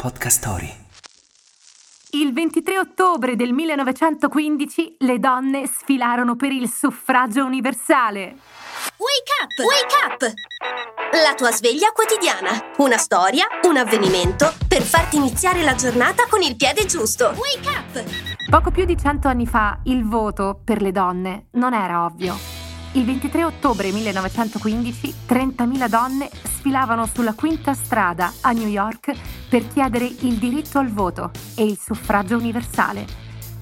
Podcast Story. Il 23 ottobre del 1915 le donne sfilarono per il suffragio universale. Wake up! Wake up! La tua sveglia quotidiana. Una storia, un avvenimento per farti iniziare la giornata con il piede giusto. Wake up! Poco più di cento anni fa il voto per le donne non era ovvio. Il 23 ottobre 1915 30.000 donne sfilavano sulla Quinta Strada a New York per chiedere il diritto al voto e il suffragio universale.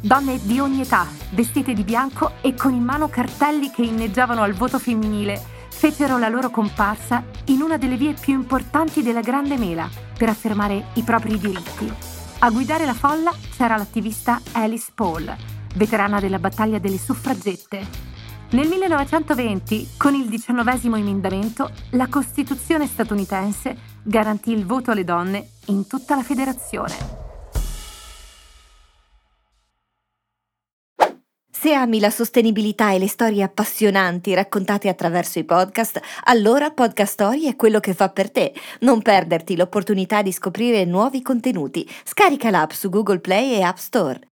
Donne di ogni età, vestite di bianco e con in mano cartelli che inneggiavano al voto femminile, fecero la loro comparsa in una delle vie più importanti della Grande Mela per affermare i propri diritti. A guidare la folla c'era l'attivista Alice Paul, veterana della battaglia delle suffragette. Nel 1920, con il diciannovesimo emendamento, la Costituzione statunitense garantì il voto alle donne in tutta la federazione. Se ami la sostenibilità e le storie appassionanti raccontate attraverso i podcast, allora Podcast Story è quello che fa per te. Non perderti l'opportunità di scoprire nuovi contenuti. Scarica l'app su Google Play e App Store.